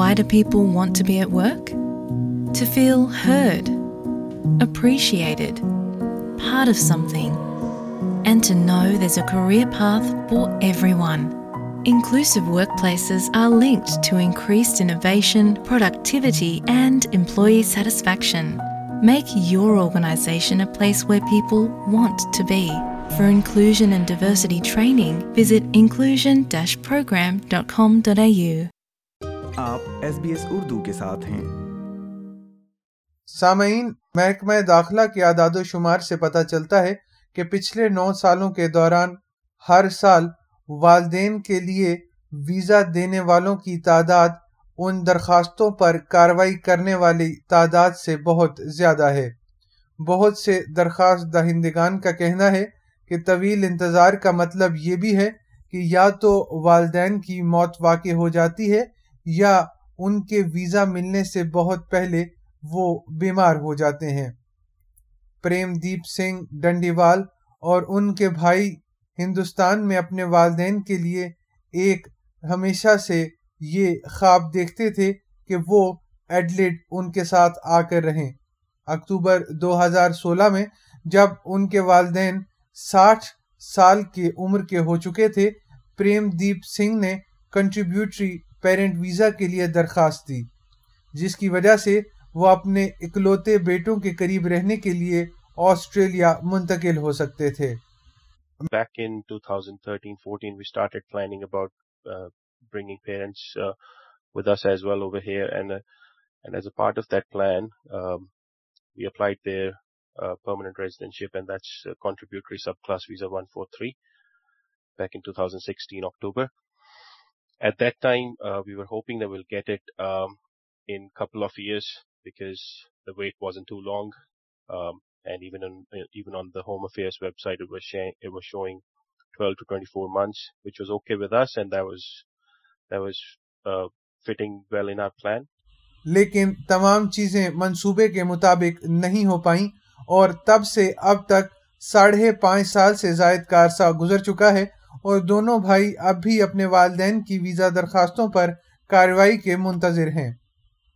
Why do people want to be at work? To feel heard, appreciated, part of something, and to know there's a career path for everyone. Inclusive workplaces are linked to increased innovation, productivity, and employee satisfaction. Make your organisation a place where people want to be. For inclusion and diversity training, visit inclusion-program.com.au. آپ S B S Urdu کے ساتھ ہیں۔ سامعین، محکمہ داخلہ کے اعداد و شمار سے پتہ چلتا ہے کہ پچھلے نو سالوں کے دوران ہر سال والدین کے لیے ویزا دینے والوں کی تعداد ان درخواستوں پر کاروائی کرنے والی تعداد سے بہت زیادہ ہے۔ بہت سے درخواست دہندگان کا کہنا ہے کہ طویل انتظار کا مطلب یہ بھی ہے کہ یا تو والدین کی موت واقع ہو جاتی ہے یا ان کے ویزا ملنے سے بہت پہلے وہ بیمار ہو جاتے ہیں۔ پریم دیپ سنگھ ڈنڈیوال اور ان کے بھائی ہندوستان میں اپنے والدین کے لیے ایک ہمیشہ سے یہ خواب دیکھتے تھے کہ وہ ایڈلڈ ان کے ساتھ آ کر رہیں۔ اکتوبر دو ہزار سولہ میں جب ان کے والدین ساٹھ سال کی عمر کے ہو چکے تھے پریم دیپ سنگھ نے کنٹریبیوٹری پیرنٹ ویزا کے لیے درخواست دی جس کی وجہ سے وہ اپنے اکلوتے بیٹوں کے قریب رہنے کے لیے آسٹریلیا منتقل ہو سکتے تھے back in 2013-14 we started planning about uh, bringing parents uh, with us as well over here and uh, and as a part of that plan um, we applied their uh, permanent residentship and that's uh, contributory subclass visa 143 back in 2016 October at that time uh, we were hoping that we'll get it um, in couple of years because the wait wasn't too long um, and even on even on the Home Affairs website, it was showing it was showing 12 to 24 months, which was okay with us, and that was that was uh, fitting well in our plan. لیکن تمام چیزیں منصوبے کے مطابق نہیں ہو پائیں اور تب سے اب تک ساڑھے پانچ سال سے زائد کا عرصہ گزر چکا ہے اور دونوں بھائی اب بھی اپنے والدین کی ویزا درخواستوں پر کارروائی کے منتظر ہیں۔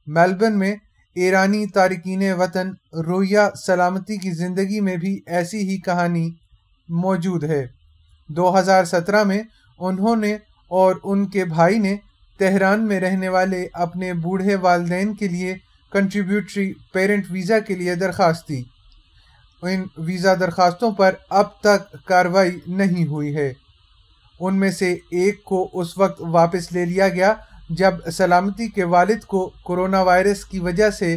میلبرن میں ایرانی تارکین وطن رویا سلامتی کی زندگی میں بھی ایسی ہی کہانی موجود ہے۔ دو ہزار سترہ میں انہوں نے اور ان کے بھائی نے تہران میں رہنے والے اپنے بوڑھے والدین کے لیے کنٹریبیوٹری پیرنٹ ویزا کے لیے درخواست دی۔ ان ویزا درخواستوں پر اب تک کاروائی نہیں ہوئی ہے۔ ان میں سے ایک کو اس وقت واپس لے لیا گیا جب سلامتی کے والد کو کرونا وائرس کی وجہ سے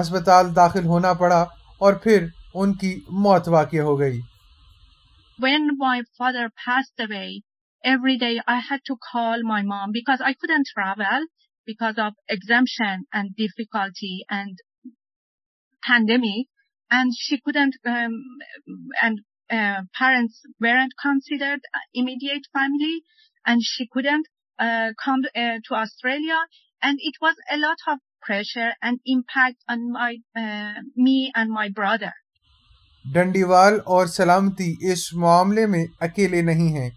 اسپتال داخل ہونا پڑا اور پھر ان کی موت واقع ہو گئی when my father passed away, every day I had to call my mom because I couldn't travel because of exemption and difficulty and pandemic. And she couldn't, um, and uh, parents weren't considered immediate family, and she couldn't uh, come uh, to Australia. And it was a lot of pressure and impact on my uh, me and my brother. ڈنڈیوال اور سلامتی اس معاملے میں اکیلے نہیں ہیں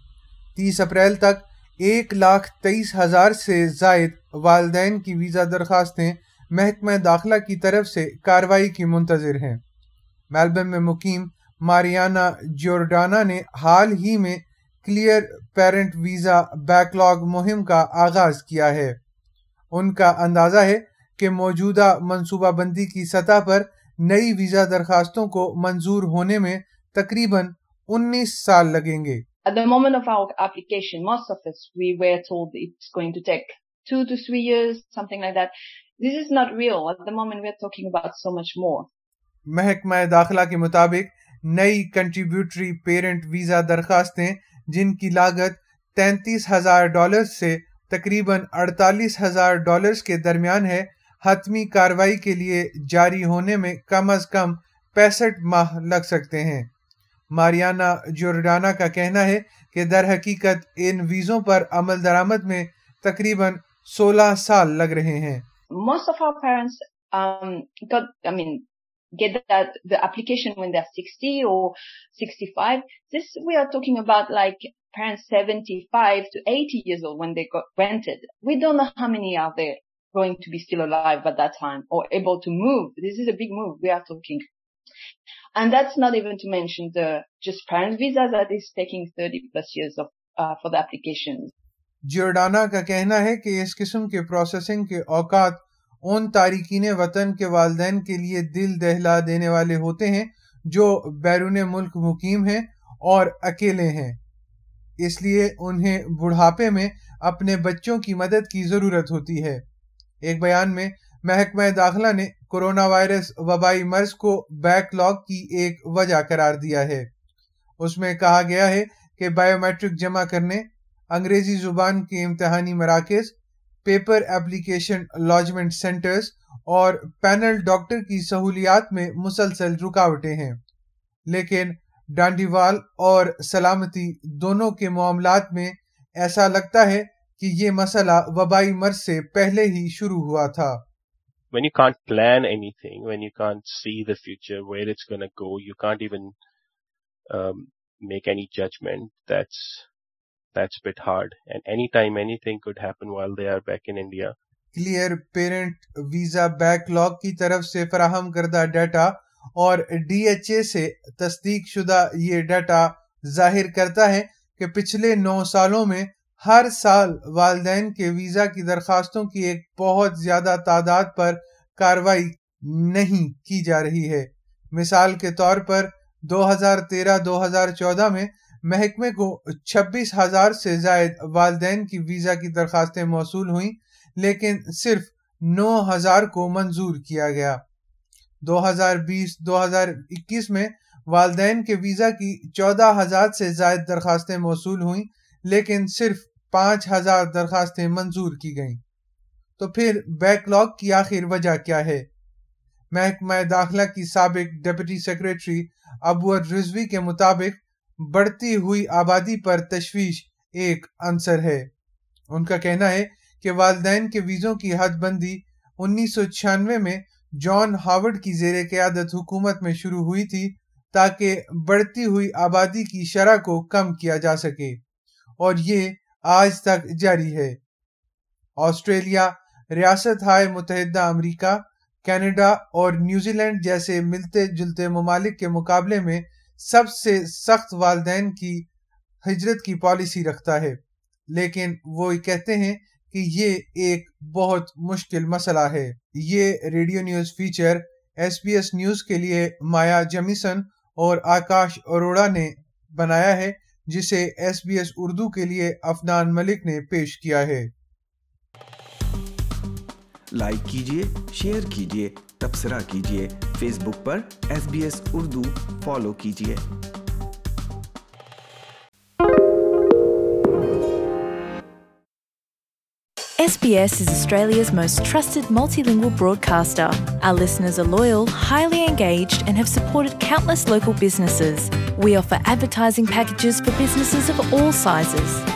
تیس April تک ایک لاکھ تیئیس ہزار سے زائد والدین کی ویزا درخواستیں محکمہ داخلہ کی طرف سے کاروائی کی منتظر ہیں میلبرن میں مقیم ماریانا جورڈانا نے حال ہی میں clear parent visa backlog مہم کا آغاز کیا ہے ان کا اندازہ ہے کہ موجودہ منصوبہ بندی کی سطح پر نئی ویزا درخواستوں کو منظور ہونے میں تقریباً انیس سال لگیں گے At the moment of our application, most of us, we were told it's going to take two to three years, something like that. This is not real. At the moment, we're talking about so much more. محکمہ داخلہ کے مطابق نئی contributory parent visa درخواستیں جن کی لاگت تینتیس ہزار ڈالر سے تقریباً اڑتالیس ہزار ڈالرز کے درمیان ہے۔ حتمی کاروائی کے لیے جاری ہونے میں کم از کم پینسٹھ ماہ لگ سکتے ہیں۔ ماریانا جورڈانا کا کہنا ہے کہ در حقیقت ان ویزوں پر عمل درآمد میں تقریباً سولہ سال لگ رہے ہیں۔ Most of our parents um, got, I mean, get that, the application when they're 60 or 65. This, we are talking about like parents 75 to 80 years old when they got rented. We don't know how many are there going to be still alive at that time or able to move. This is a big move we are talking. And that's not even to mention the just parent visa that is taking 30 plus years of, uh, for the applications. جورڈانا کا کہنا ہے کہ اس قسم کے processing کے اوقات ان تارکین وطن کے والدین کے لیے دل دہلا دینے والے ہوتے ہیں جو بیرون ملک مقیم ہیں اور اکیلے ہیں۔ اس لیے انہیں بڑھاپے میں اپنے بچوں کی مدد کی ضرورت ہوتی ہے۔ ایک بیان میں محکمہ داخلہ نے کرونا وائرس وبائی مرض کو بیک لاگ کی ایک وجہ قرار دیا ہے۔ اس میں کہا گیا ہے کہ بایو میٹرک جمع کرنے، انگریزی زبان کے امتحانی مراکز پیپر ایپلیکیشن لاجمنٹ سینٹرز اور پینل ڈاکٹر کی سہولیات میں مسلسل رکاوٹیں ہیں لیکن ڈانڈیوال اور سلامتی دونوں کے معاملات میں ایسا لگتا ہے کہ یہ مسئلہ وبائی مرض سے پہلے ہی شروع ہوا تھا when you can't plan anything, when you can't see the future, where it's going to go, you can't even um, make any judgment. That's that's a bit hard. And anytime anything could happen while they are back in India. Clear parent visa backlog کی طرف سے فراہم کردہ data اور D H A سے تصدیق شدہ یہ ڈیٹا ظاہر کرتا ہے کہ پچھلے نو سالوں میں ہر سال والدین کے ویزا کی درخواستوں کی ایک بہت زیادہ تعداد پر کاروائی نہیں کی جا رہی ہے مثال کے طور پر دو ہزار تیرہ دو ہزار چودہ میں محکمے کو چھبیس ہزار سے زائد والدین کی ویزا کی درخواستیں موصول ہوئیں، لیکن صرف نو ہزار کو منظور کیا گیا۔ دو ہزار بیس، دو ہزار اکیس میں والدین کے ویزا کی چودہ ہزار سے زائد درخواستیں موصول ہوئیں، لیکن صرف پانچ ہزار درخواستیں منظور کی گئیں۔ تو پھر بیک لاگ کی آخر وجہ کیا ہے؟ محکمہ داخلہ کی سابق ڈپٹی سیکرٹری ابور رضوی کے مطابق بڑھتی ہوئی آبادی پر تشویش ایک عنصر ہے۔ ان کا کہنا ہے کہ والدین کے ویزوں کی حد بندی انیس سو چھیانوے میں جان ہاورڈ کی زیر قیادت حکومت میں شروع ہوئی تھی تاکہ بڑھتی ہوئی آبادی کی شرح کو کم کیا جا سکے۔ اور یہ آج تک جاری ہے۔ آسٹریلیا، ریاست ہائے متحدہ امریکہ، کینیڈا اور نیوزی لینڈ جیسے ملتے جلتے ممالک کے مقابلے میں سب سے سخت والدین کی ہجرت کی پالیسی رکھتا ہے۔ لیکن وہ کہتے ہیں کہ یہ ایک بہت مشکل مسئلہ ہے۔ یہ radio news feature S B S news کے لیے مایا جمیسن اور آکاش اروڑا نے بنایا ہے، جسے ایس بی ایس اردو کے لیے افنان ملک نے پیش کیا ہے۔ لائک کیجیے شیئر کیجیے تبصرہ کیجیے فیس بک پر S B S Urdu follow کیجیے local business we offer advertising packages for business of all way